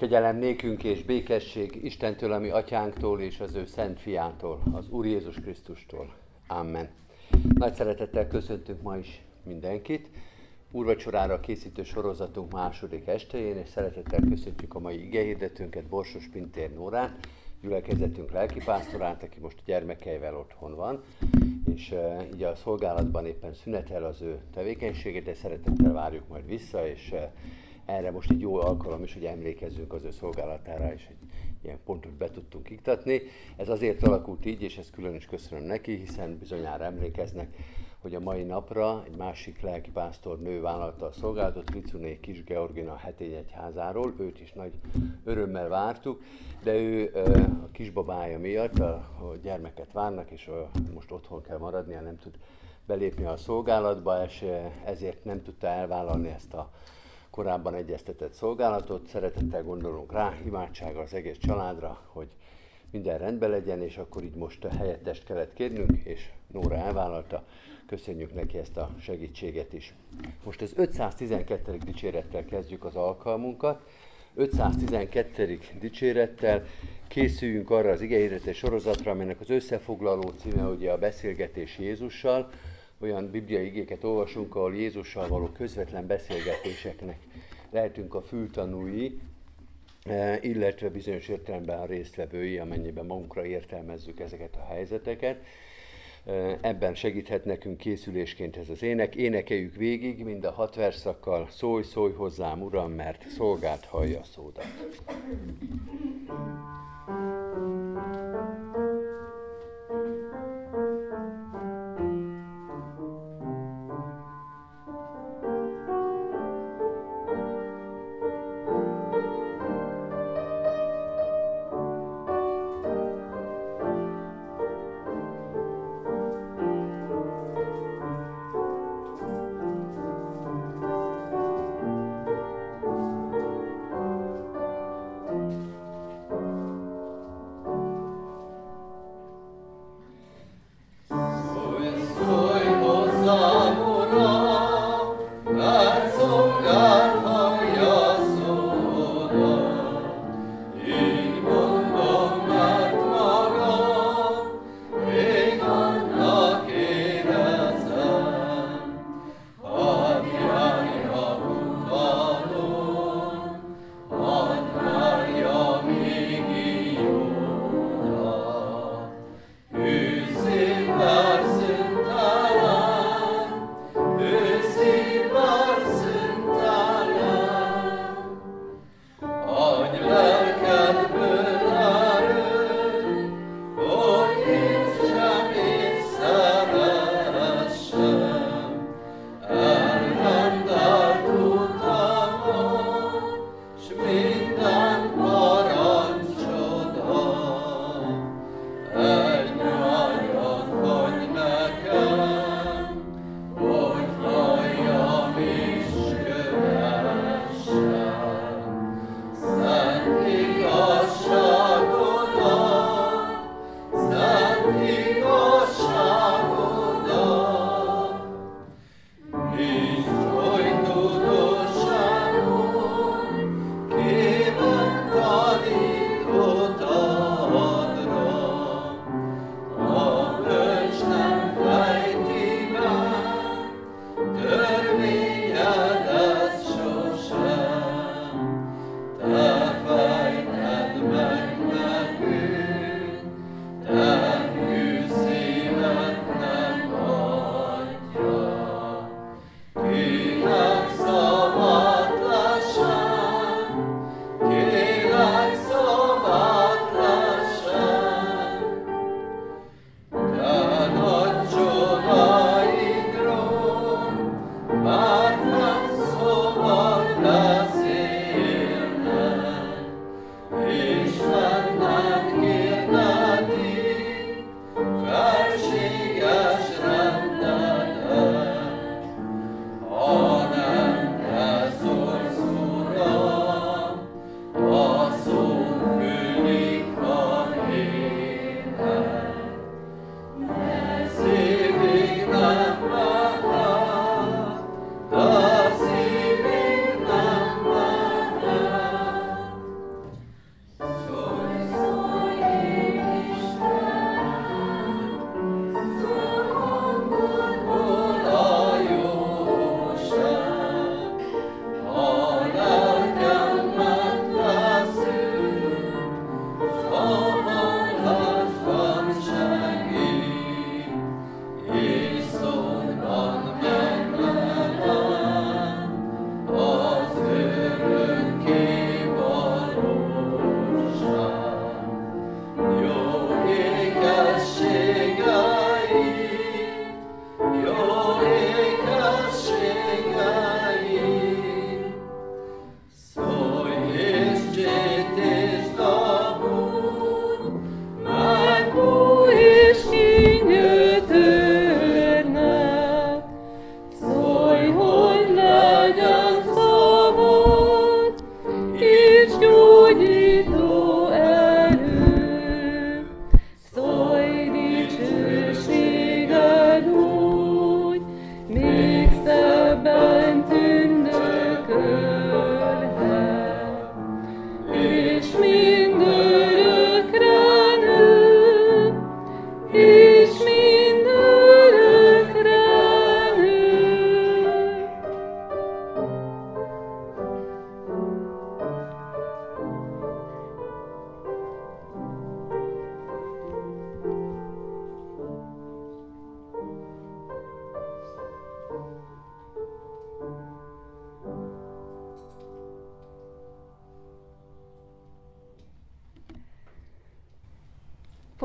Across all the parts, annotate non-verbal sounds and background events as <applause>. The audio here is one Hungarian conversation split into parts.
Kegyelem nékünk és békesség Istentől, ami atyánktól és az ő szent fiától, az Úr Jézus Krisztustól. Amen. Nagy szeretettel köszöntünk ma is mindenkit. Úrvacsorára készítő sorozatunk második estején, és szeretettel köszöntjük a mai igehirdetőnket, Borsos Pintér Nórán, gyülekezetünk lelkipásztorát, aki most gyermekeivel otthon van, és uh, így a szolgálatban éppen szünetel az ő tevékenységét, de szeretettel várjuk majd vissza, és uh, erre most egy jó alkalom is, hogy emlékezzünk az ő szolgálatára, és egy ilyen pontot be tudtunk iktatni. Ez azért alakult így, és ezt külön is köszönöm neki, hiszen bizonyára emlékeznek, hogy a mai napra egy másik lelkipásztor nő vállalta a szolgálatot, Ricuné Kis Georgina egyházáról, őt is nagy örömmel vártuk, de ő a kisbabája miatt a gyermeket várnak, és most otthon kell maradnia, nem tud belépni a szolgálatba, és ezért nem tudta elvállalni ezt a korábban egyeztetett szolgálatot. Szeretettel gondolunk rá, imádsága az egész családra, hogy minden rendben legyen, és akkor így most a helyettest kellett kérnünk, és Nóra elvállalta. Köszönjük neki ezt a segítséget is. Most az 512. dicsérettel kezdjük az alkalmunkat. 512. dicsérettel készüljünk arra az igehirdetés sorozatra, amelynek az összefoglaló címe ugye a beszélgetés Jézussal olyan bibliai igéket olvasunk, ahol Jézussal való közvetlen beszélgetéseknek lehetünk a fültanúi, e, illetve bizonyos értelemben a résztvevői, amennyiben magunkra értelmezzük ezeket a helyzeteket. E, ebben segíthet nekünk készülésként ez az ének. Énekeljük végig, mind a hat verszakkal, szólj, szólj hozzám, Uram, mert szolgált hallja szódat.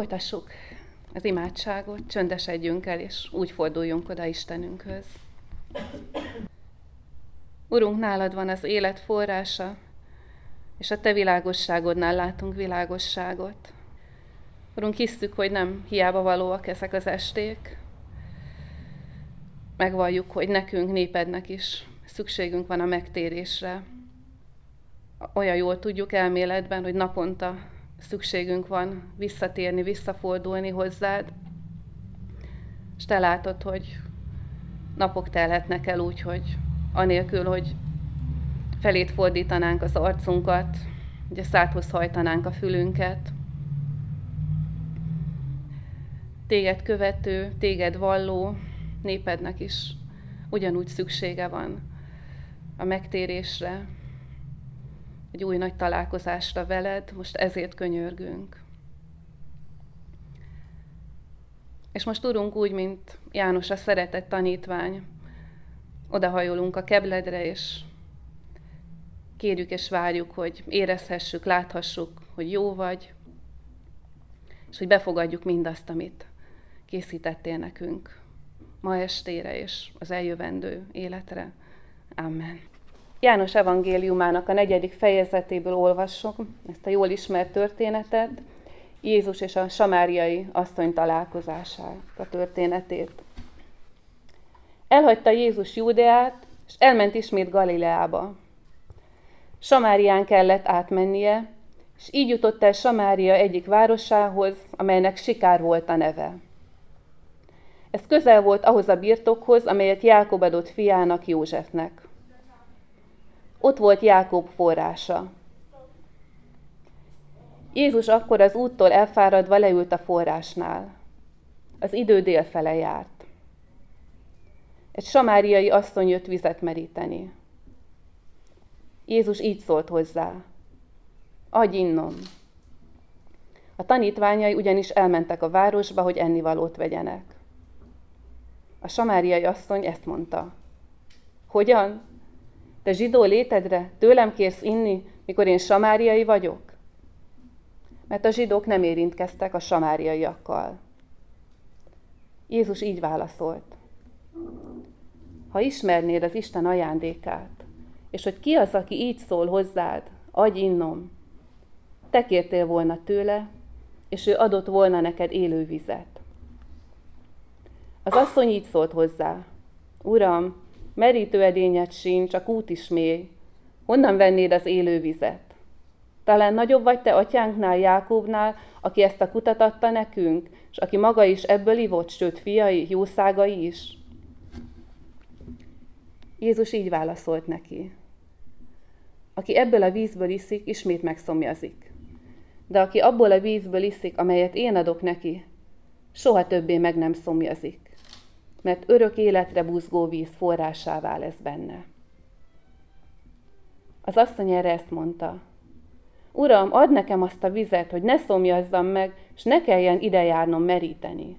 Folytassuk az imádságot, csöndesedjünk el, és úgy forduljunk oda Istenünkhöz. Urunk, nálad van az élet forrása, és a Te világosságodnál látunk világosságot. Urunk, hisztük, hogy nem hiába valóak ezek az esték. Megvalljuk, hogy nekünk, népednek is szükségünk van a megtérésre. Olyan jól tudjuk elméletben, hogy naponta szükségünk van visszatérni, visszafordulni hozzád, és te látod, hogy napok telhetnek el úgy, hogy anélkül, hogy felét fordítanánk az arcunkat, ugye száthoz hajtanánk a fülünket. Téged követő, téged valló népednek is ugyanúgy szüksége van a megtérésre, egy új nagy találkozásra veled, most ezért könyörgünk. És most tudunk úgy, mint János a szeretett tanítvány, odahajolunk a kebledre, és kérjük és várjuk, hogy érezhessük, láthassuk, hogy jó vagy, és hogy befogadjuk mindazt, amit készítettél nekünk ma estére és az eljövendő életre. Amen. János evangéliumának a negyedik fejezetéből olvassuk ezt a jól ismert történetet, Jézus és a samáriai asszony találkozását, a történetét. Elhagyta Jézus Júdeát, és elment ismét Galileába. Samárián kellett átmennie, és így jutott el Samária egyik városához, amelynek Sikár volt a neve. Ez közel volt ahhoz a birtokhoz, amelyet Jákob adott fiának Józsefnek. Ott volt Jákob forrása. Jézus akkor az úttól elfáradva leült a forrásnál. Az idő délfele járt. Egy samáriai asszony jött vizet meríteni. Jézus így szólt hozzá. Adj innom. A tanítványai ugyanis elmentek a városba, hogy ennivalót vegyenek. A samáriai asszony ezt mondta. Hogyan? Te zsidó létedre tőlem kérsz inni, mikor én samáriai vagyok? Mert a zsidók nem érintkeztek a samáriaiakkal. Jézus így válaszolt. Ha ismernéd az Isten ajándékát, és hogy ki az, aki így szól hozzád, adj innom, te kértél volna tőle, és ő adott volna neked élő vizet. Az asszony így szólt hozzá, Uram, merítőedényed sincs, a kút is mély. Honnan vennéd az élő vizet? Talán nagyobb vagy te atyánknál, Jákóbnál, aki ezt a kutat adta nekünk, és aki maga is ebből ivott, sőt fiai, jószágai is? Jézus így válaszolt neki. Aki ebből a vízből iszik, ismét megszomjazik. De aki abból a vízből iszik, amelyet én adok neki, soha többé meg nem szomjazik mert örök életre buzgó víz forrásává lesz benne. Az asszony erre ezt mondta. Uram, add nekem azt a vizet, hogy ne szomjazzam meg, és ne kelljen ide járnom meríteni.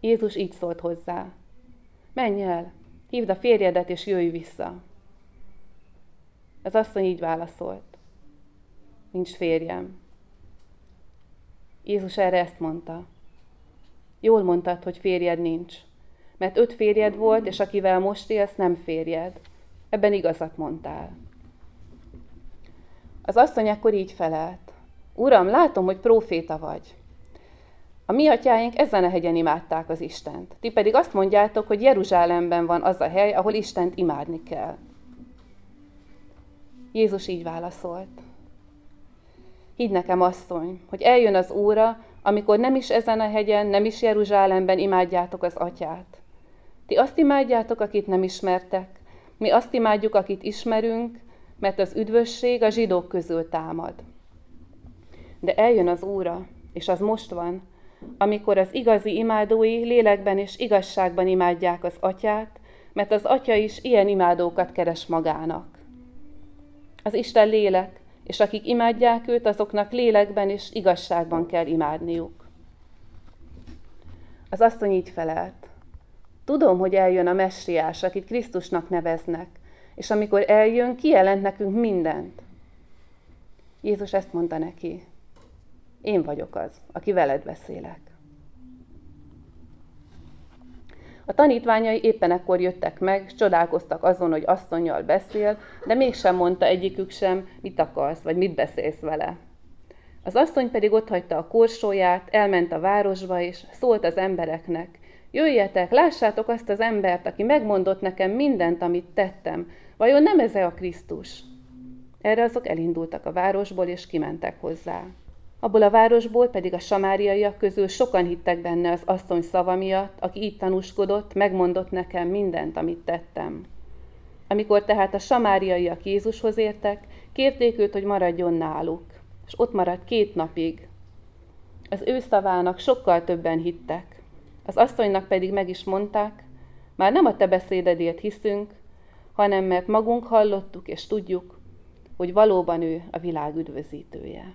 Jézus így szólt hozzá. Menj el, hívd a férjedet, és jöjj vissza. Az asszony így válaszolt. Nincs férjem. Jézus erre ezt mondta. Jól mondtad, hogy férjed nincs. Mert öt férjed volt, és akivel most élsz, nem férjed. Ebben igazat mondtál. Az asszony akkor így felelt. Uram, látom, hogy próféta vagy. A mi atyáink ezen a hegyen imádták az Istent. Ti pedig azt mondjátok, hogy Jeruzsálemben van az a hely, ahol Istent imádni kell. Jézus így válaszolt. Hidd nekem, asszony, hogy eljön az óra, amikor nem is ezen a hegyen, nem is Jeruzsálemben imádjátok az atyát. Ti azt imádjátok, akit nem ismertek, mi azt imádjuk, akit ismerünk, mert az üdvösség a zsidók közül támad. De eljön az óra, és az most van, amikor az igazi imádói lélekben és igazságban imádják az atyát, mert az atya is ilyen imádókat keres magának. Az Isten lélek, és akik imádják őt, azoknak lélekben és igazságban kell imádniuk. Az asszony így felelt. Tudom, hogy eljön a messiás, akit Krisztusnak neveznek, és amikor eljön, kijelent nekünk mindent. Jézus ezt mondta neki. én vagyok az, aki veled beszélek. A tanítványai éppen ekkor jöttek meg, és csodálkoztak azon, hogy asszonyjal beszél, de mégsem mondta egyikük sem, mit akarsz, vagy mit beszélsz vele. Az asszony pedig otthagyta a korsóját, elment a városba, és szólt az embereknek, jöjjetek, lássátok azt az embert, aki megmondott nekem mindent, amit tettem. Vajon nem ez a Krisztus? Erre azok elindultak a városból, és kimentek hozzá. Abból a városból pedig a samáriaiak közül sokan hittek benne az asszony szava miatt, aki így tanúskodott, megmondott nekem mindent, amit tettem. Amikor tehát a samáriaiak Jézushoz értek, kérték őt, hogy maradjon náluk, és ott maradt két napig. Az ő szavának sokkal többen hittek. Az asszonynak pedig meg is mondták, már nem a te beszédedért hiszünk, hanem mert magunk hallottuk és tudjuk, hogy valóban ő a világ üdvözítője.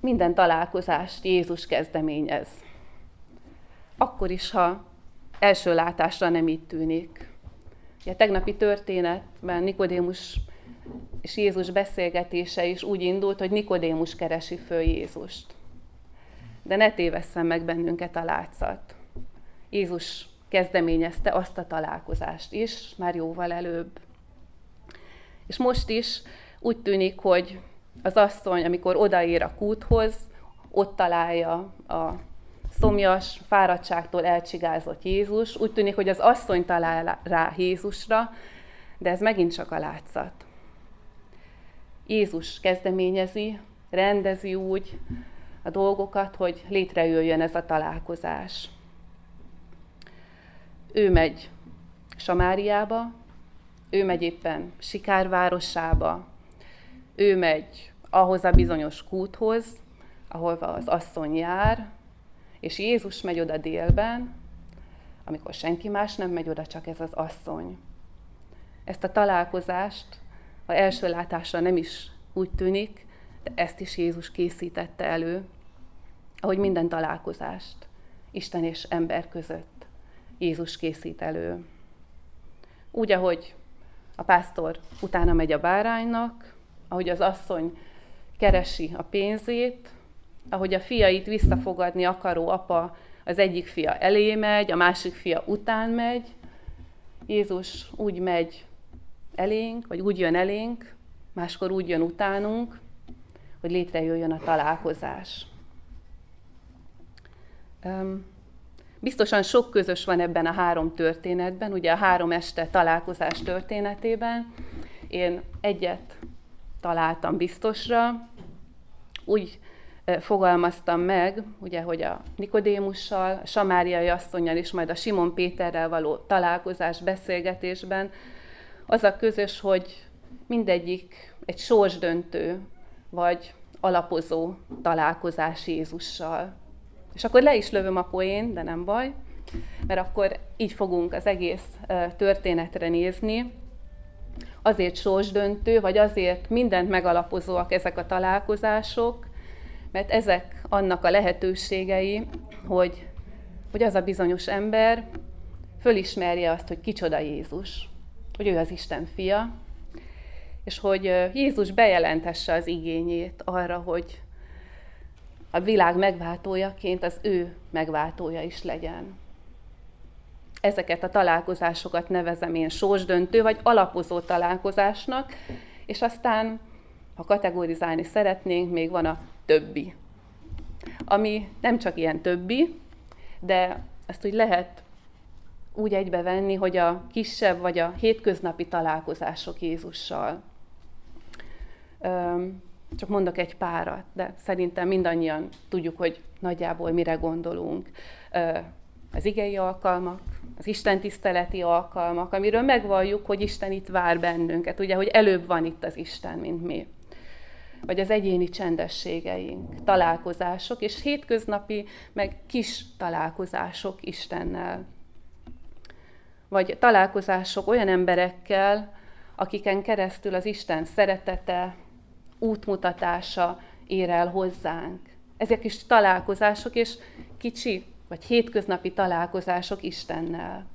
Minden találkozást Jézus kezdeményez. Akkor is, ha első látásra nem így tűnik. A tegnapi történetben Nikodémus és Jézus beszélgetése is úgy indult, hogy Nikodémus keresi föl Jézust. De ne tévesszen meg bennünket a látszat. Jézus kezdeményezte azt a találkozást is, már jóval előbb. És most is úgy tűnik, hogy az asszony, amikor odaér a kúthoz, ott találja a szomjas, fáradtságtól elcsigázott Jézus. Úgy tűnik, hogy az asszony talál rá Jézusra, de ez megint csak a látszat. Jézus kezdeményezi, rendezi úgy a dolgokat, hogy létrejöjjön ez a találkozás. Ő megy Samáriába, ő megy éppen Sikár városába, ő megy ahhoz a bizonyos kúthoz, ahol az asszony jár, és Jézus megy oda délben, amikor senki más nem megy oda, csak ez az asszony. Ezt a találkozást, a első látásra nem is úgy tűnik, de ezt is Jézus készítette elő, ahogy minden találkozást Isten és ember között Jézus készít elő. Úgy, ahogy a pásztor utána megy a báránynak, ahogy az asszony keresi a pénzét, ahogy a fiait visszafogadni akaró apa az egyik fia elé megy, a másik fia után megy, Jézus úgy megy elénk, vagy úgy jön elénk, máskor úgy jön utánunk, hogy létrejöjjön a találkozás. Biztosan sok közös van ebben a három történetben, ugye a három este találkozás történetében. Én egyet találtam biztosra. Úgy fogalmaztam meg, ugye, hogy a Nikodémussal, a Samáriai asszonynal és majd a Simon Péterrel való találkozás beszélgetésben az a közös, hogy mindegyik egy sorsdöntő vagy alapozó találkozás Jézussal. És akkor le is lövöm a poén, de nem baj, mert akkor így fogunk az egész történetre nézni, azért sorsdöntő, vagy azért mindent megalapozóak ezek a találkozások, mert ezek annak a lehetőségei, hogy, hogy az a bizonyos ember fölismerje azt, hogy kicsoda Jézus, hogy ő az Isten fia, és hogy Jézus bejelentesse az igényét arra, hogy a világ megváltójaként az ő megváltója is legyen. Ezeket a találkozásokat nevezem én sorsdöntő vagy alapozó találkozásnak, és aztán, ha kategorizálni szeretnénk, még van a többi. Ami nem csak ilyen többi, de ezt úgy lehet úgy egybevenni, hogy a kisebb vagy a hétköznapi találkozások Jézussal. Csak mondok egy párat, de szerintem mindannyian tudjuk, hogy nagyjából mire gondolunk. Az igei alkalmak, az Isten tiszteleti alkalmak, amiről megvalljuk, hogy Isten itt vár bennünket, ugye, hogy előbb van itt az Isten, mint mi. Vagy az egyéni csendességeink, találkozások, és hétköznapi, meg kis találkozások Istennel. Vagy találkozások olyan emberekkel, akiken keresztül az Isten szeretete, útmutatása ér el hozzánk. Ezek is találkozások, és kicsi vagy hétköznapi találkozások Istennel.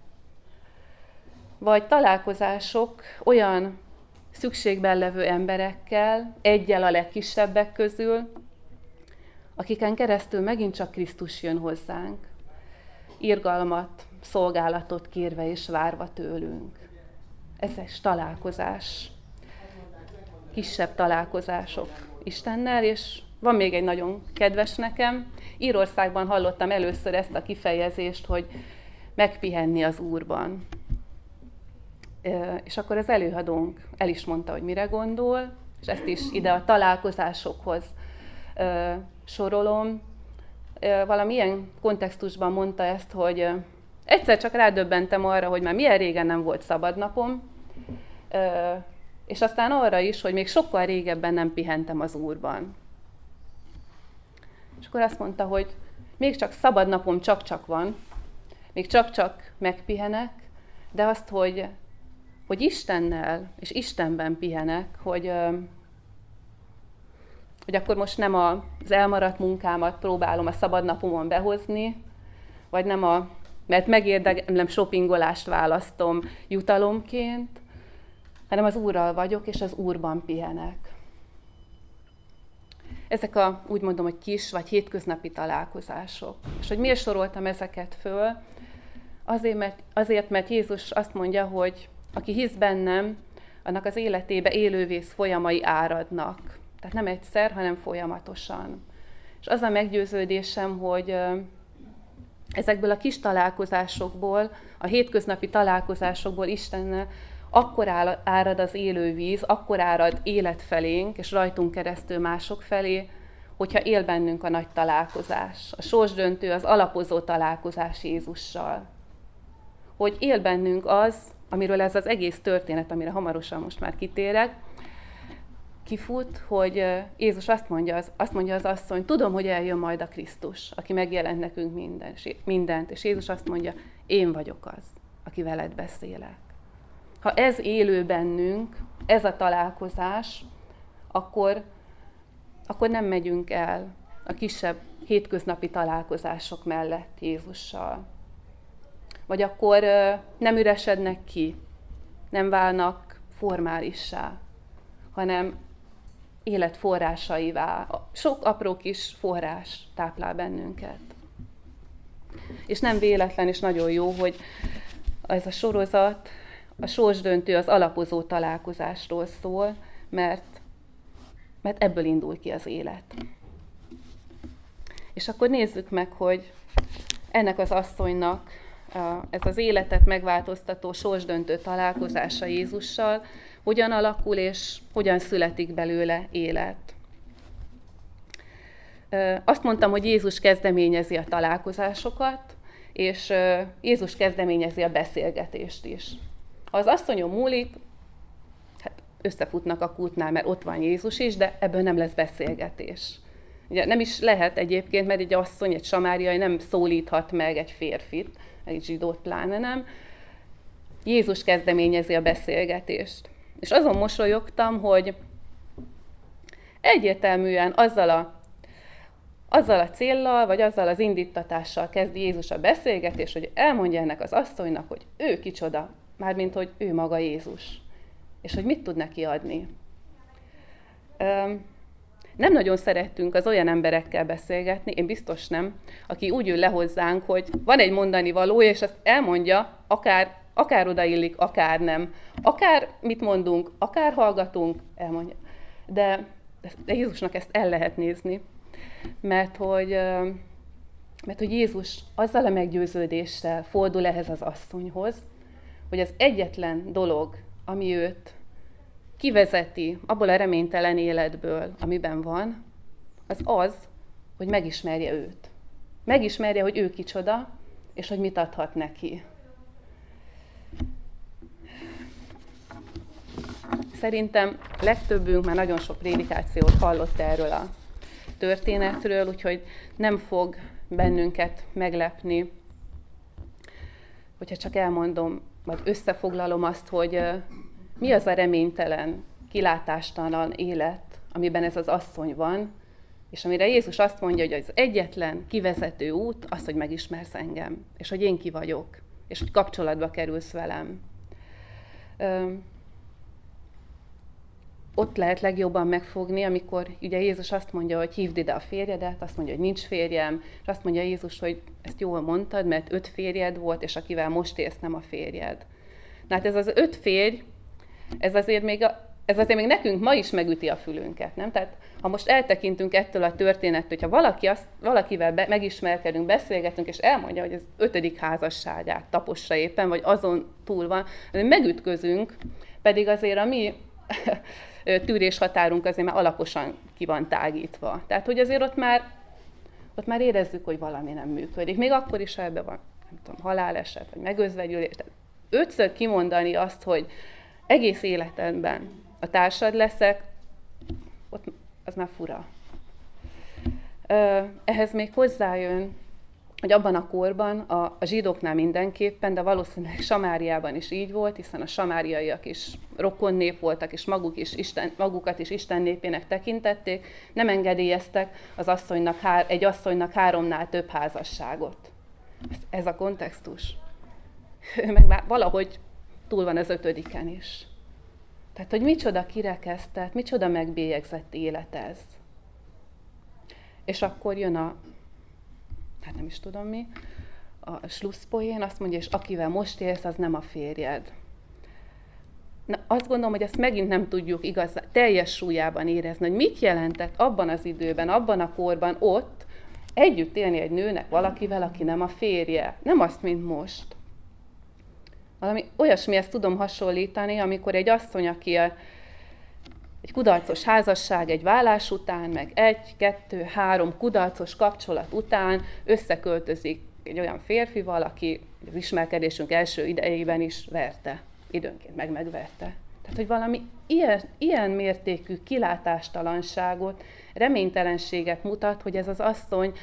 Vagy találkozások olyan szükségben levő emberekkel, egyel a legkisebbek közül, akiken keresztül megint csak Krisztus jön hozzánk, irgalmat, szolgálatot kérve és várva tőlünk. Ez egy találkozás, kisebb találkozások Istennel, és van még egy nagyon kedves nekem. Írországban hallottam először ezt a kifejezést, hogy megpihenni az Úrban. És akkor az előadónk el is mondta, hogy mire gondol, és ezt is ide a találkozásokhoz sorolom. Valami ilyen kontextusban mondta ezt, hogy egyszer csak rádöbbentem arra, hogy már milyen régen nem volt szabadnapom, és aztán arra is, hogy még sokkal régebben nem pihentem az Úrban. És akkor azt mondta, hogy még csak szabad napom csak-csak van, még csak-csak megpihenek, de azt, hogy, hogy Istennel és Istenben pihenek, hogy, hogy akkor most nem az elmaradt munkámat próbálom a szabad napomon behozni, vagy nem a, mert megérdemlem shoppingolást választom jutalomként, hanem az Úrral vagyok, és az Úrban pihenek. Ezek a, úgy mondom, hogy kis vagy hétköznapi találkozások. És hogy miért soroltam ezeket föl? Azért mert, azért, mert Jézus azt mondja, hogy aki hisz bennem, annak az életébe élővész folyamai áradnak. Tehát nem egyszer, hanem folyamatosan. És az a meggyőződésem, hogy ezekből a kis találkozásokból, a hétköznapi találkozásokból Istennel akkor árad az élő víz, akkor árad élet felénk, és rajtunk keresztül mások felé, hogyha él bennünk a nagy találkozás. A sorsdöntő, az alapozó találkozás Jézussal. Hogy él bennünk az, amiről ez az egész történet, amire hamarosan most már kitérek, kifut, hogy Jézus azt mondja, az, azt mondja az asszony, tudom, hogy eljön majd a Krisztus, aki megjelent nekünk minden, mindent. És Jézus azt mondja, én vagyok az, aki veled beszélek. Ha ez élő bennünk, ez a találkozás, akkor, akkor nem megyünk el a kisebb hétköznapi találkozások mellett Jézussal. Vagy akkor nem üresednek ki, nem válnak formálissá, hanem élet forrásaivá. Sok apró kis forrás táplál bennünket. És nem véletlen, és nagyon jó, hogy ez a sorozat a sorsdöntő az alapozó találkozásról szól, mert, mert ebből indul ki az élet. És akkor nézzük meg, hogy ennek az asszonynak ez az életet megváltoztató sorsdöntő találkozása Jézussal hogyan alakul és hogyan születik belőle élet. Azt mondtam, hogy Jézus kezdeményezi a találkozásokat, és Jézus kezdeményezi a beszélgetést is. Ha az asszonyom múlik, hát összefutnak a kútnál, mert ott van Jézus is, de ebből nem lesz beszélgetés. Ugye nem is lehet egyébként, mert egy asszony, egy samáriai nem szólíthat meg egy férfit, egy zsidót pláne nem. Jézus kezdeményezi a beszélgetést. És azon mosolyogtam, hogy egyértelműen azzal a, azzal a céllal, vagy azzal az indítatással kezdi Jézus a beszélgetést, hogy elmondja ennek az asszonynak, hogy ő kicsoda, mármint, hogy ő maga Jézus. És hogy mit tud neki adni. Nem nagyon szerettünk az olyan emberekkel beszélgetni, én biztos nem, aki úgy ül le hozzánk, hogy van egy mondani való, és azt elmondja, akár, akár odaillik, akár nem. Akár mit mondunk, akár hallgatunk, elmondja. De, de Jézusnak ezt el lehet nézni, mert hogy, mert hogy Jézus azzal a meggyőződéssel fordul ehhez az asszonyhoz, hogy az egyetlen dolog, ami őt kivezeti abból a reménytelen életből, amiben van, az az, hogy megismerje őt. Megismerje, hogy ő kicsoda, és hogy mit adhat neki. Szerintem legtöbbünk már nagyon sok prédikációt hallott erről a történetről, úgyhogy nem fog bennünket meglepni, hogyha csak elmondom vagy összefoglalom azt, hogy mi az a reménytelen, kilátástalan élet, amiben ez az asszony van, és amire Jézus azt mondja, hogy az egyetlen kivezető út az, hogy megismersz engem, és hogy én ki vagyok, és hogy kapcsolatba kerülsz velem. Ott lehet legjobban megfogni, amikor ugye Jézus azt mondja, hogy hívd ide a férjedet, azt mondja, hogy nincs férjem, és azt mondja Jézus, hogy ezt jól mondtad, mert öt férjed volt, és akivel most élsz, nem a férjed. Na hát ez az öt férj, ez azért még, a, ez azért még nekünk ma is megüti a fülünket, nem? Tehát ha most eltekintünk ettől a történettől, hogyha valaki azt, valakivel be, megismerkedünk, beszélgetünk, és elmondja, hogy ez ötödik házasságát tapossa éppen, vagy azon túl van, megütközünk, pedig azért a mi <laughs> tűrés határunk azért már alaposan ki van tágítva. Tehát, hogy azért ott már, ott már érezzük, hogy valami nem működik. Még akkor is, ha ebben van, nem tudom, haláleset, vagy megözvegyülés. Tehát ötször kimondani azt, hogy egész életedben a társad leszek, ott az már fura. Ehhez még hozzájön hogy abban a korban a, a zsidóknál mindenképpen, de valószínűleg Samáriában is így volt, hiszen a samáriaiak is rokon nép voltak, és maguk is Isten, magukat is Isten népének tekintették, nem engedélyeztek az asszonynak, egy asszonynak háromnál több házasságot. Ez, a kontextus. Meg már valahogy túl van az ötödiken is. Tehát, hogy micsoda kirekesztett, micsoda megbélyegzett élet ez. És akkor jön a hát nem is tudom mi, a slusszpoén azt mondja, és akivel most élsz, az nem a férjed. Na, azt gondolom, hogy ezt megint nem tudjuk igaz, teljes súlyában érezni, hogy mit jelentett abban az időben, abban a korban ott együtt élni egy nőnek valakivel, aki nem a férje. Nem azt, mint most. Valami olyasmihez tudom hasonlítani, amikor egy asszony, aki a, egy kudarcos házasság egy vállás után, meg egy, kettő, három kudarcos kapcsolat után összeköltözik egy olyan férfival, aki az ismerkedésünk első idejében is verte, időnként meg megverte. Tehát, hogy valami ilyen, ilyen mértékű kilátástalanságot, reménytelenséget mutat, hogy ez az asszony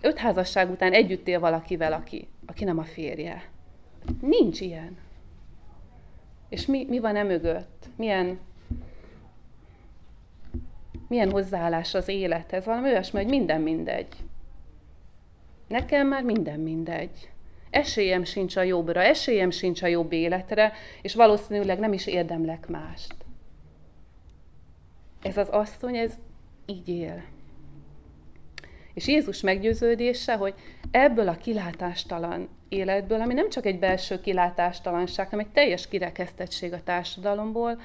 öt házasság után együtt él valakivel, aki, aki nem a férje. Nincs ilyen. És mi, mi van e mögött? Milyen milyen hozzáállás az élethez, valami olyasmi, hogy minden mindegy. Nekem már minden mindegy. Esélyem sincs a jobbra, esélyem sincs a jobb életre, és valószínűleg nem is érdemlek mást. Ez az asszony, ez így él. És Jézus meggyőződése, hogy ebből a kilátástalan életből, ami nem csak egy belső kilátástalanság, hanem egy teljes kirekesztettség a társadalomból,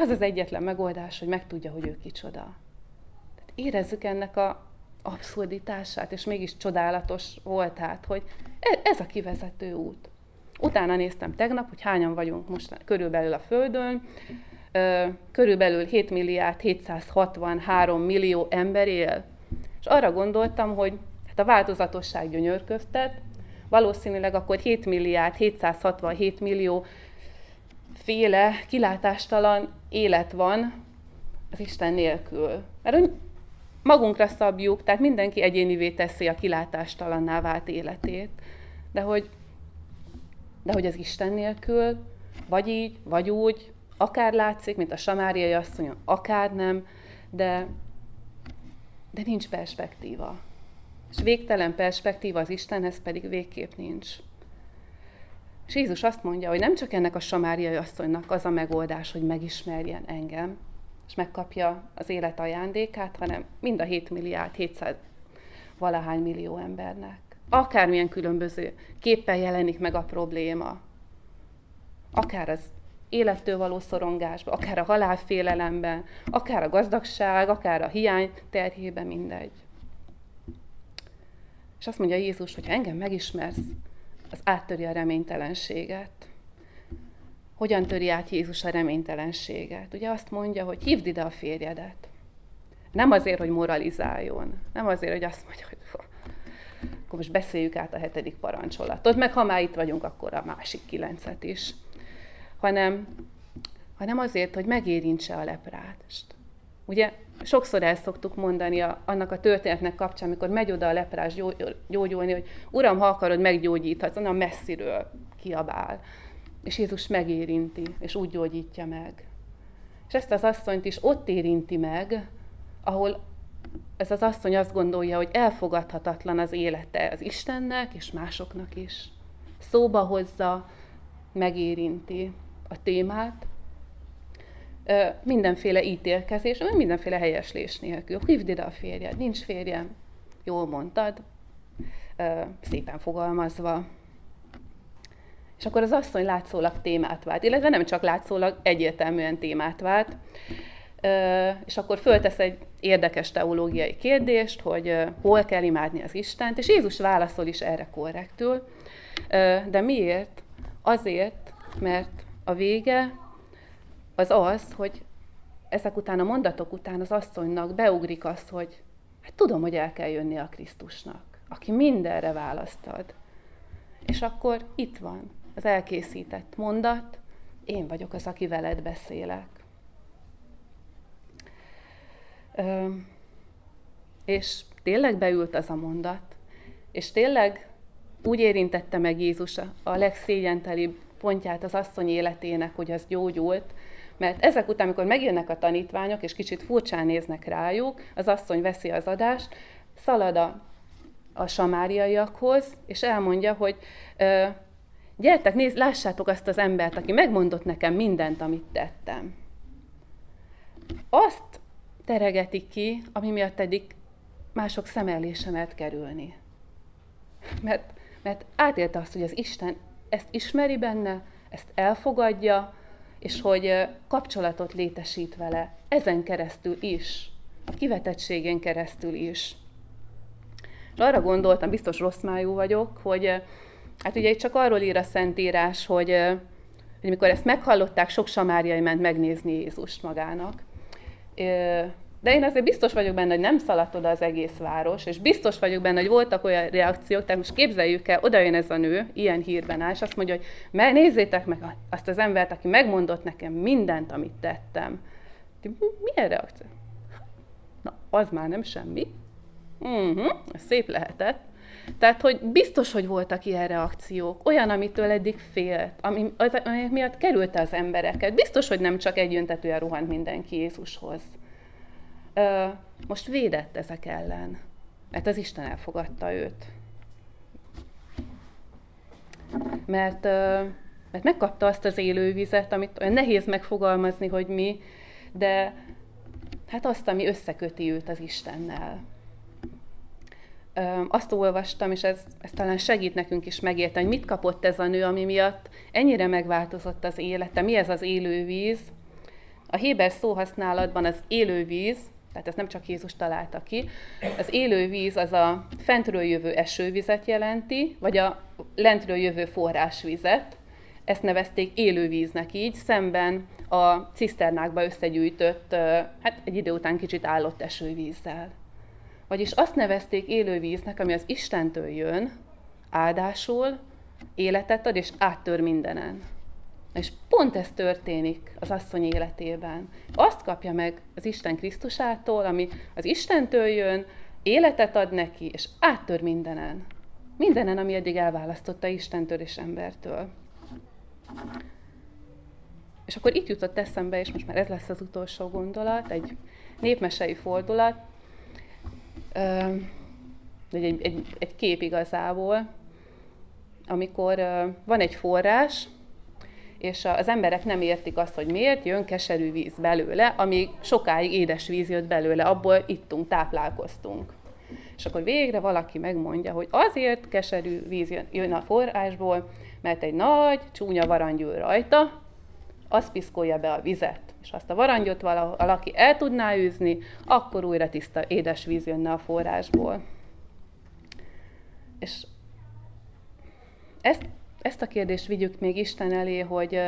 az az egyetlen megoldás, hogy megtudja, hogy ő kicsoda. Tehát érezzük ennek a abszurditását, és mégis csodálatos volt hát, hogy e, ez a kivezető út. Utána néztem tegnap, hogy hányan vagyunk most körülbelül a Földön, körülbelül 7 milliárd 763 millió ember él. És arra gondoltam, hogy hát a változatosság gyönyörköztet, valószínűleg akkor 7 milliárd 767 millió féle kilátástalan élet van az Isten nélkül. Mert hogy magunkra szabjuk, tehát mindenki egyénivé teszi a kilátástalanná vált életét. De hogy, de hogy az Isten nélkül, vagy így, vagy úgy, akár látszik, mint a samáriai asszony, akár nem, de, de nincs perspektíva. És végtelen perspektíva az Istenhez pedig végképp nincs. És Jézus azt mondja, hogy nem csak ennek a samáriai asszonynak az a megoldás, hogy megismerjen engem, és megkapja az élet ajándékát, hanem mind a 7 milliárd, 700 valahány millió embernek. Akármilyen különböző képpen jelenik meg a probléma, akár az élettől való szorongásban, akár a halálfélelemben, akár a gazdagság, akár a hiány terhében, mindegy. És azt mondja Jézus, hogy ha engem megismersz, az áttöri a reménytelenséget. Hogyan töri át Jézus a reménytelenséget? Ugye azt mondja, hogy hívd ide a férjedet. Nem azért, hogy moralizáljon. Nem azért, hogy azt mondja, hogy akkor most beszéljük át a hetedik parancsolatot, meg ha már itt vagyunk, akkor a másik kilencet is. Hanem, hanem azért, hogy megérintse a leprást. Ugye sokszor el szoktuk mondani a, annak a történetnek kapcsán, amikor megy oda a leprás gyógyulni, hogy Uram, ha akarod, meggyógyíthatsz, onnan messziről kiabál. És Jézus megérinti, és úgy gyógyítja meg. És ezt az asszonyt is ott érinti meg, ahol ez az asszony azt gondolja, hogy elfogadhatatlan az élete az Istennek és másoknak is. Szóba hozza, megérinti a témát, mindenféle ítélkezés, mindenféle helyeslés nélkül. Hívd ide a férjed, nincs férjem, jól mondtad, szépen fogalmazva. És akkor az asszony látszólag témát vált, illetve nem csak látszólag, egyértelműen témát vált. És akkor föltesz egy érdekes teológiai kérdést, hogy hol kell imádni az Istent, és Jézus válaszol is erre korrektül. De miért? Azért, mert a vége az az, hogy ezek után a mondatok után az asszonynak beugrik az, hogy hát tudom, hogy el kell jönni a Krisztusnak, aki mindenre választad. És akkor itt van az elkészített mondat, én vagyok az, aki veled beszélek. Ö, és tényleg beült az a mondat, és tényleg úgy érintette meg Jézus a legszégyentelibb pontját az asszony életének, hogy az gyógyult, mert ezek után, amikor megjönnek a tanítványok, és kicsit furcsán néznek rájuk, az asszony veszi az adást, szalad a, a samáriaiakhoz, és elmondja, hogy ö, gyertek, nézd, lássátok azt az embert, aki megmondott nekem mindent, amit tettem. Azt teregeti ki, ami miatt eddig mások szemelése mert kerülni. Mert, mert átélte azt, hogy az Isten ezt ismeri benne, ezt elfogadja, és hogy kapcsolatot létesít vele, ezen keresztül is, a kivetettségén keresztül is. Arra gondoltam, biztos rossz májú vagyok, hogy hát ugye csak arról ír a Szentírás, hogy, hogy amikor ezt meghallották, sok samáriai ment megnézni Jézust magának. De én azért biztos vagyok benne, hogy nem szaladt oda az egész város, és biztos vagyok benne, hogy voltak olyan reakciók, tehát most képzeljük el, oda jön ez a nő, ilyen hírben áll, és azt mondja, hogy nézzétek meg azt az embert, aki megmondott nekem mindent, amit tettem. Milyen reakció? Na, az már nem semmi. Uh-huh, szép lehetett. Tehát, hogy biztos, hogy voltak ilyen reakciók, olyan, amitől eddig félt, ami, az, ami miatt kerülte az embereket. Biztos, hogy nem csak egyöntetően rohant mindenki Jézushoz ö, most védett ezek ellen, mert az Isten elfogadta őt. Mert, ö, mert megkapta azt az élővizet, amit olyan nehéz megfogalmazni, hogy mi, de hát azt, ami összeköti őt az Istennel. Ö, azt olvastam, és ez, ez talán segít nekünk is megérteni, mit kapott ez a nő, ami miatt ennyire megváltozott az élete. Mi ez az élővíz? A Héber szóhasználatban az élővíz tehát ezt nem csak Jézus találta ki. Az élő víz az a fentről jövő esővizet jelenti, vagy a lentről jövő forrásvizet. Ezt nevezték élővíznek így, szemben a ciszternákba összegyűjtött, hát egy idő után kicsit állott esővízzel. Vagyis azt nevezték élővíznek, ami az Istentől jön, áldásul, életet ad és áttör mindenen. És pont ez történik az asszony életében. Azt kapja meg az Isten Krisztusától, ami az Istentől jön, életet ad neki, és áttör mindenen. Mindenen, ami eddig elválasztotta Istentől és embertől. És akkor itt jutott eszembe, és most már ez lesz az utolsó gondolat, egy népmesei fordulat, egy, egy, egy, kép igazából, amikor van egy forrás, és az emberek nem értik azt, hogy miért jön keserű víz belőle, amíg sokáig édes víz jött belőle, abból ittunk, táplálkoztunk. És akkor végre valaki megmondja, hogy azért keserű víz jön a forrásból, mert egy nagy, csúnya varangyú rajta, az piszkolja be a vizet. És azt a varangyot valaki el tudná űzni, akkor újra tiszta édes víz jönne a forrásból. És ezt ezt a kérdést vigyük még Isten elé, hogy,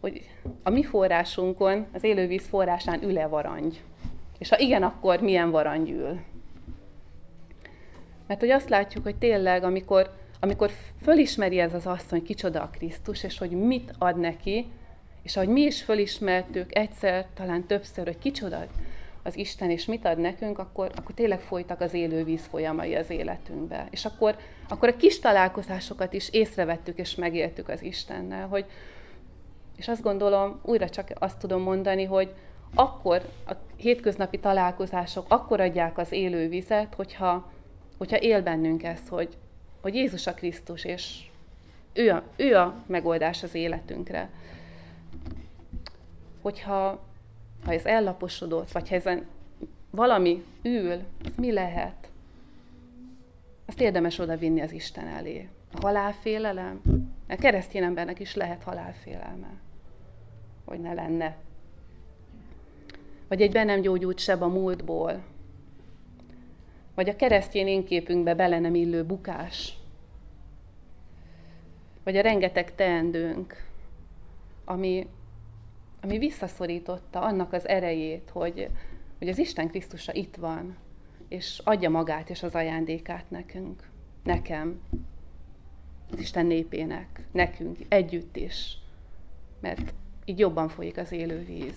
hogy a mi forrásunkon, az élővíz forrásán ül-e varangy? És ha igen, akkor milyen varangy ül? Mert hogy azt látjuk, hogy tényleg, amikor, amikor fölismeri ez az asszony, kicsoda a Krisztus, és hogy mit ad neki, és ahogy mi is fölismertük egyszer, talán többször, hogy kicsoda az Isten, és mit ad nekünk, akkor, akkor tényleg folytak az élő víz folyamai az életünkbe. És akkor, akkor a kis találkozásokat is észrevettük és megéltük az Istennel, hogy, és azt gondolom, újra csak azt tudom mondani, hogy akkor a hétköznapi találkozások akkor adják az élő vizet, hogyha, hogyha él bennünk ez, hogy, hogy Jézus a Krisztus, és ő a, ő a megoldás az életünkre. hogyha ha ez ellaposodott, vagy ha ezen valami ül, az mi lehet? Azt érdemes oda vinni az Isten elé. A halálfélelem? A keresztény embernek is lehet halálfélelme. Hogy ne lenne. Vagy egy be nem gyógyult seb a múltból. Vagy a keresztény énképünkbe bele nem illő bukás. Vagy a rengeteg teendőnk, ami, ami visszaszorította annak az erejét, hogy, hogy az Isten Krisztusa itt van, és adja magát és az ajándékát nekünk, nekem, az Isten népének, nekünk, együtt is, mert így jobban folyik az élő víz.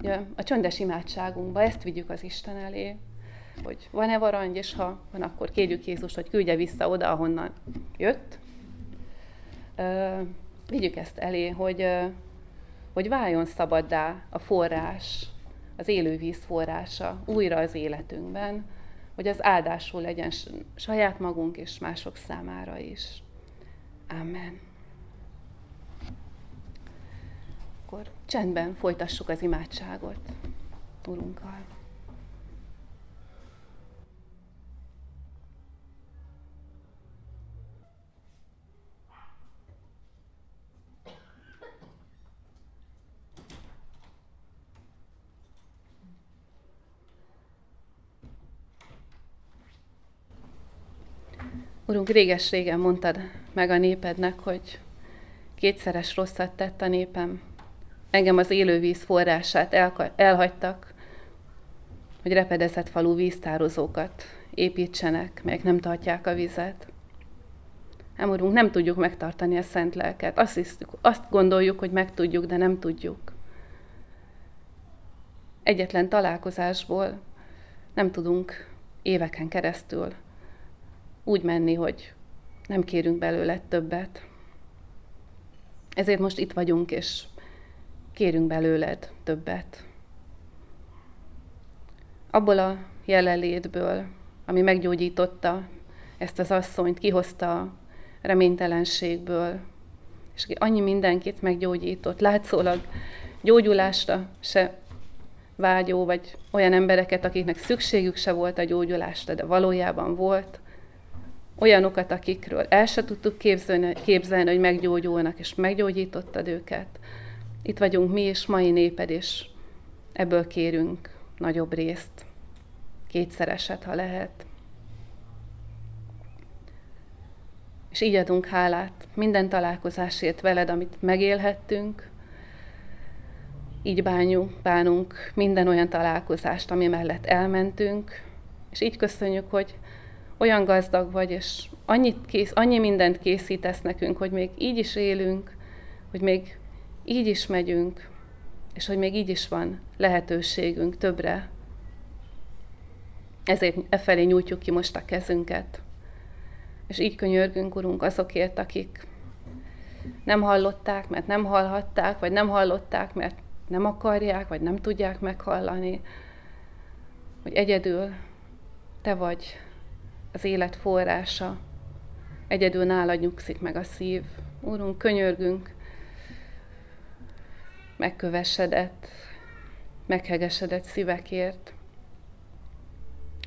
Ugye, a csöndes imádságunkba ezt vigyük az Isten elé, hogy van-e varangy, és ha van, akkor kérjük Jézus, hogy küldje vissza oda, ahonnan jött. vigyük ezt elé, hogy, hogy váljon szabaddá a forrás, az élővíz forrása újra az életünkben, hogy az áldásul legyen saját magunk és mások számára is. Amen. Akkor csendben folytassuk az imádságot Urunkkal. Urunk, réges-régen mondtad meg a népednek, hogy kétszeres rosszat tett a népem. Engem az élővíz forrását elhagytak, hogy repedezett falu víztározókat építsenek, meg nem tartják a vizet. Nem, Urunk, nem tudjuk megtartani a szent lelket. Azt, hisztük, azt gondoljuk, hogy meg tudjuk, de nem tudjuk. Egyetlen találkozásból nem tudunk éveken keresztül úgy menni, hogy nem kérünk belőle többet. Ezért most itt vagyunk, és kérünk belőled többet. Abból a jelenlétből, ami meggyógyította ezt az asszonyt, kihozta a reménytelenségből, és annyi mindenkit meggyógyított, látszólag gyógyulásra se vágyó, vagy olyan embereket, akiknek szükségük se volt a gyógyulásra, de valójában volt, olyanokat, akikről el se tudtuk képzelni, képzelni, hogy meggyógyulnak, és meggyógyítottad őket. Itt vagyunk mi és mai néped, és ebből kérünk nagyobb részt, kétszereset, ha lehet. És így adunk hálát minden találkozásért veled, amit megélhettünk, így bánjuk, bánunk minden olyan találkozást, ami mellett elmentünk, és így köszönjük, hogy olyan gazdag vagy, és annyit kész, annyi mindent készítesz nekünk, hogy még így is élünk, hogy még így is megyünk, és hogy még így is van lehetőségünk többre. Ezért e felé nyújtjuk ki most a kezünket. És így könyörgünk, Urunk, azokért, akik nem hallották, mert nem hallhatták, vagy nem hallották, mert nem akarják, vagy nem tudják meghallani, hogy egyedül Te vagy az élet forrása. Egyedül nála nyugszik meg a szív. Úrunk, könyörgünk, megkövesedett, meghegesedett szívekért,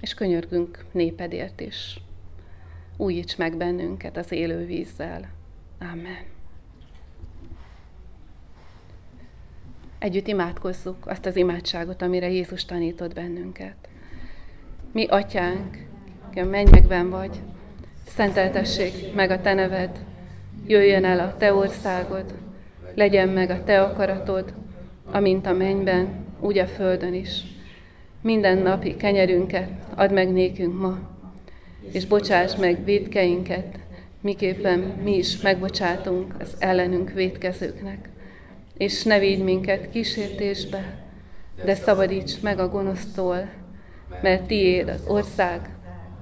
és könyörgünk népedért is. Újíts meg bennünket az élő vízzel. Amen. Együtt imádkozzuk azt az imádságot, amire Jézus tanított bennünket. Mi, atyánk, aki a mennyekben vagy, szenteltessék meg a te neved, jöjjön el a te országod, legyen meg a te akaratod, amint a mennyben, úgy a földön is. Minden napi kenyerünket add meg nékünk ma, és bocsáss meg védkeinket, miképpen mi is megbocsátunk az ellenünk védkezőknek. És ne védj minket kísértésbe, de szabadíts meg a gonosztól, mert tiéd az ország,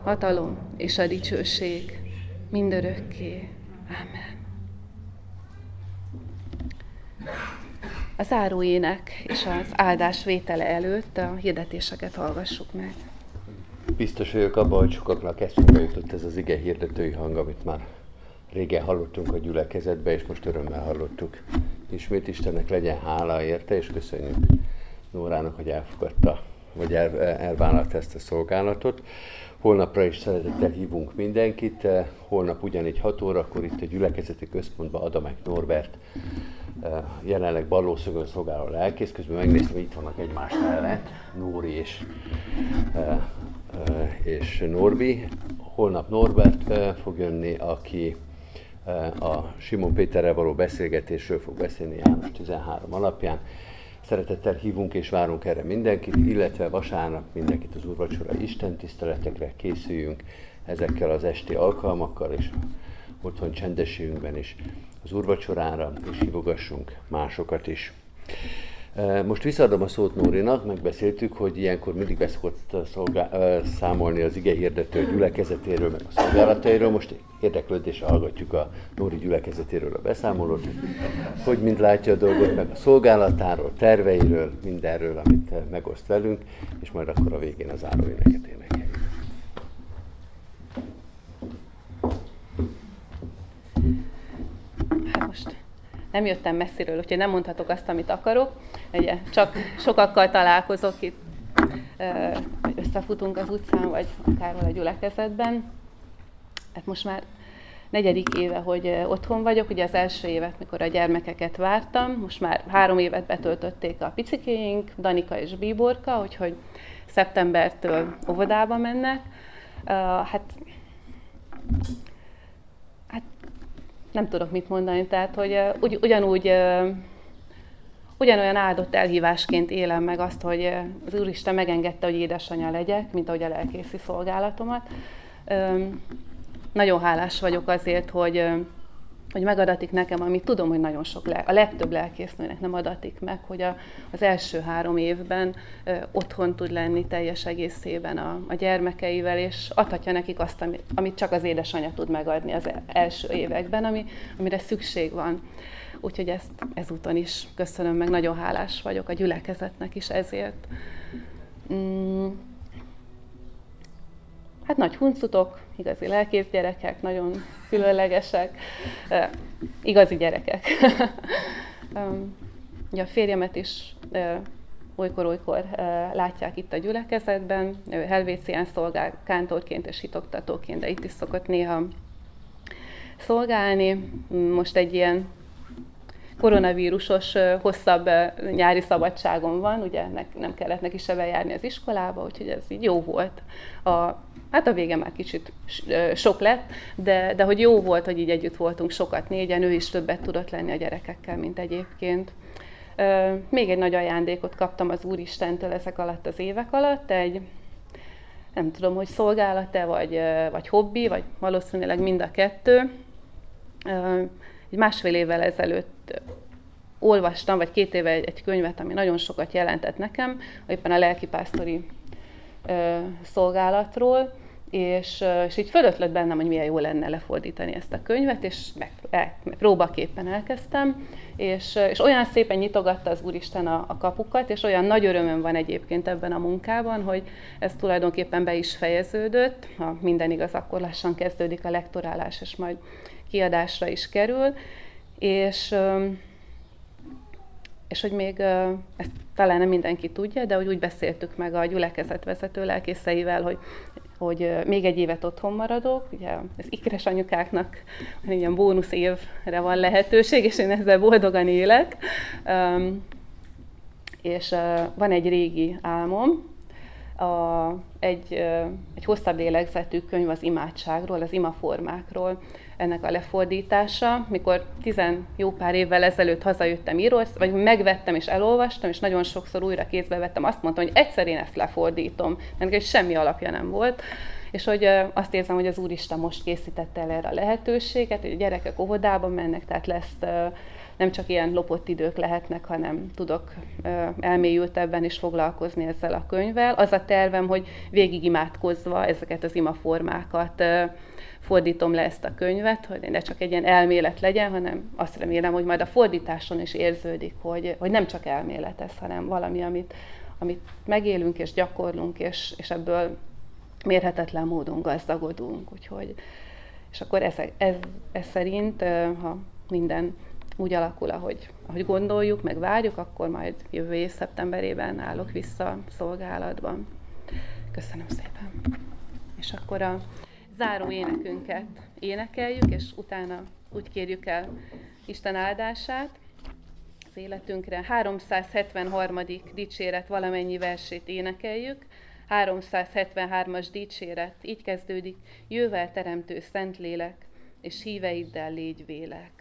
hatalom és a dicsőség mindörökké. Amen. A záróének és az áldás vétele előtt a hirdetéseket hallgassuk meg. Biztos vagyok abban, hogy sokaknak eszünkbe jutott ez az ige hirdetői hang, amit már régen hallottunk a gyülekezetbe, és most örömmel hallottuk ismét Istennek legyen hála érte, és köszönjük Nórának, hogy elfogadta, vagy el, elvállalta ezt a szolgálatot. Holnapra is szeretettel hívunk mindenkit, holnap ugyanígy 6 órakor itt a gyülekezeti központban Adamek Norbert jelenleg ballószögön szolgáló lelkész, közben megnéztem, hogy itt vannak egymás mellett, Nóri és, és Norbi. Holnap Norbert fog jönni, aki a Simon Péterrel való beszélgetésről fog beszélni János 13 alapján. Szeretettel hívunk és várunk erre mindenkit, illetve vasárnap mindenkit az úrvacsora Isten tiszteletekre készüljünk ezekkel az esti alkalmakkal, és otthon csendességünkben is az úrvacsorára, és hívogassunk másokat is. Most visszaadom a szót Nórinak, megbeszéltük, hogy ilyenkor mindig beszokott szolgál, számolni az ige hirdető gyülekezetéről, meg a szolgálatairól. Most érdeklődésre hallgatjuk a Nóri gyülekezetéről a beszámolót, hogy mind látja a dolgot, meg a szolgálatáról, terveiről, mindenről, amit megoszt velünk, és majd akkor a végén az áróéneket énekeljük. Hát most nem jöttem messziről, úgyhogy nem mondhatok azt, amit akarok. Ugye, csak sokakkal találkozok itt, vagy összefutunk az utcán, vagy akárhol a gyülekezetben. Hát most már negyedik éve, hogy otthon vagyok, ugye az első évet, mikor a gyermekeket vártam, most már három évet betöltötték a picikéink, Danika és Bíborka, úgyhogy szeptembertől óvodába mennek. Hát nem tudok mit mondani, tehát hogy ugy, ugyanúgy ugyanolyan áldott elhívásként élem meg azt, hogy az Úristen megengedte, hogy édesanyja legyek, mint ahogy a lelkészi szolgálatomat. Nagyon hálás vagyok azért, hogy hogy megadatik nekem, amit tudom, hogy nagyon sok, le, a legtöbb lelkésznőnek nem adatik meg, hogy a, az első három évben ö, otthon tud lenni teljes egészében a, a gyermekeivel, és adhatja nekik azt, amit, amit csak az édesanyja tud megadni az első években, ami, amire szükség van. Úgyhogy ezt ezúton is köszönöm, meg nagyon hálás vagyok a gyülekezetnek is ezért. Mm. Hát nagy huncutok, igazi lelkész gyerekek, nagyon különlegesek, igazi gyerekek. <laughs> Ugye a férjemet is olykor-olykor látják itt a gyülekezetben, ő Helvécián szolgál kántorként és hitoktatóként, de itt is szokott néha szolgálni. Most egy ilyen koronavírusos hosszabb nyári szabadságon van, ugye nem kellett neki se bejárni az iskolába, úgyhogy ez így jó volt. A, hát a vége már kicsit sok lett, de, de hogy jó volt, hogy így együtt voltunk sokat négyen, ő is többet tudott lenni a gyerekekkel, mint egyébként. Még egy nagy ajándékot kaptam az Úristentől ezek alatt az évek alatt, egy nem tudom, hogy szolgálat-e, vagy, vagy hobbi, vagy valószínűleg mind a kettő egy másfél évvel ezelőtt olvastam, vagy két éve egy, könyvet, ami nagyon sokat jelentett nekem, éppen a lelkipásztori ö, szolgálatról, és, és így fölött lett bennem, hogy milyen jó lenne lefordítani ezt a könyvet, és meg, meg, próbaképpen elkezdtem, és, és olyan szépen nyitogatta az Úristen a, a kapukat, és olyan nagy örömöm van egyébként ebben a munkában, hogy ez tulajdonképpen be is fejeződött, ha minden igaz, akkor lassan kezdődik a lektorálás, és majd kiadásra is kerül, és, és hogy még ezt talán nem mindenki tudja, de hogy úgy beszéltük meg a gyülekezet vezető lelkészeivel, hogy, hogy még egy évet otthon maradok, ugye az ikres anyukáknak ilyen bónusz évre van lehetőség, és én ezzel boldogan élek. És van egy régi álmom, a, egy, egy hosszabb lélegzetű könyv az imádságról, az imaformákról, ennek a lefordítása. Mikor tizen jó pár évvel ezelőtt hazajöttem Írország, vagy megvettem és elolvastam, és nagyon sokszor újra kézbe vettem, azt mondtam, hogy egyszer én ezt lefordítom, mert semmi alapja nem volt. És hogy azt érzem, hogy az Úristen most készítette el erre a lehetőséget, hogy a gyerekek óvodába mennek, tehát lesz nem csak ilyen lopott idők lehetnek, hanem tudok elmélyültebben is foglalkozni ezzel a könyvvel. Az a tervem, hogy végig imádkozva ezeket az imaformákat fordítom le ezt a könyvet, hogy ne csak egy ilyen elmélet legyen, hanem azt remélem, hogy majd a fordításon is érződik, hogy, hogy nem csak elmélet ez, hanem valami, amit, amit megélünk és gyakorlunk, és, és ebből mérhetetlen módon gazdagodunk. Úgyhogy, és akkor ez, ez, ez szerint, ha minden úgy alakul, ahogy, ahogy gondoljuk, meg várjuk, akkor majd jövő év szeptemberében állok vissza szolgálatban. Köszönöm szépen. És akkor a záró énekünket énekeljük, és utána úgy kérjük el Isten áldását az életünkre. 373. dicséret valamennyi versét énekeljük. 373-as dicséret így kezdődik, jövel teremtő Szentlélek, és híveiddel légy vélek.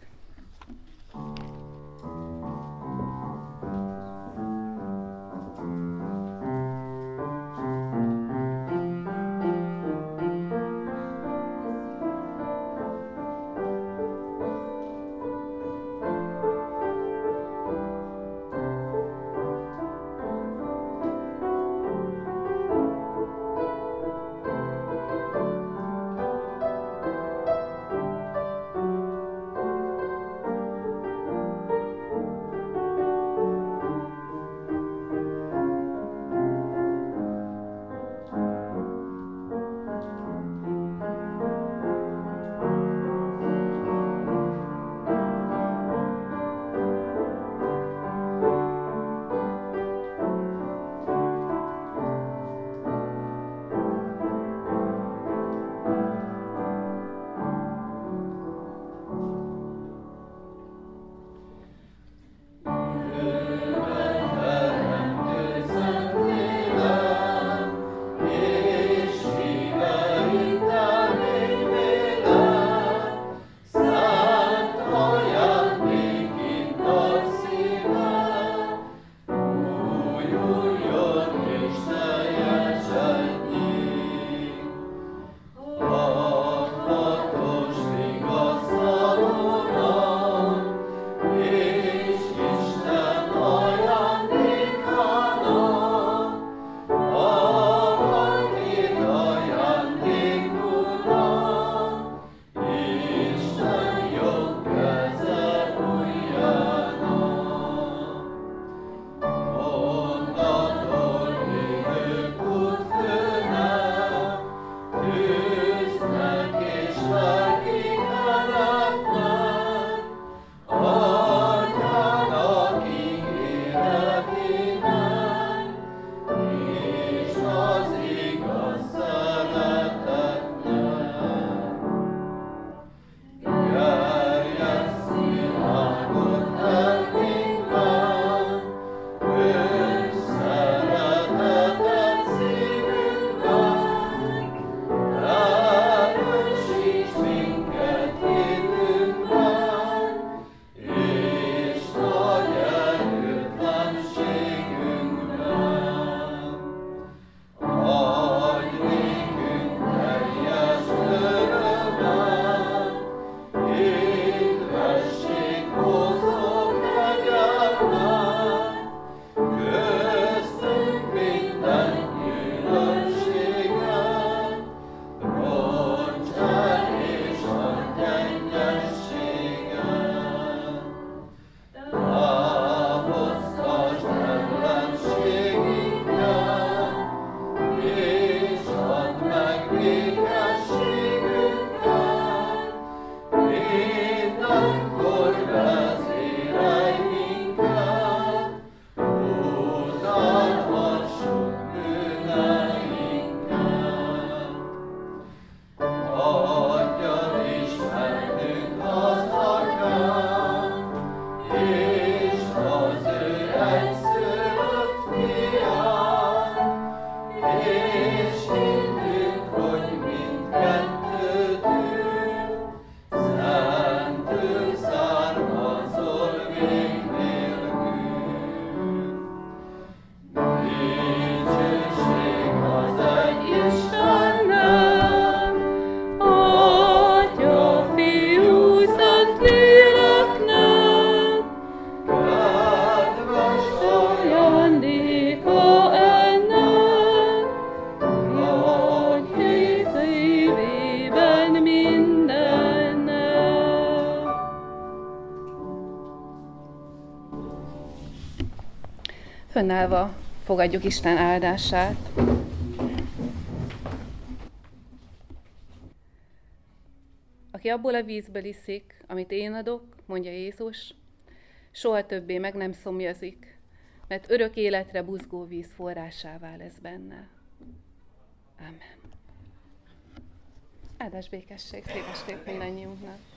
Fönnállva fogadjuk Isten áldását. Aki abból a vízből iszik, amit én adok, mondja Jézus, soha többé meg nem szomjazik, mert örök életre buzgó víz forrásává lesz benne. Amen. Áldás békesség, szép estét mindannyiunknak!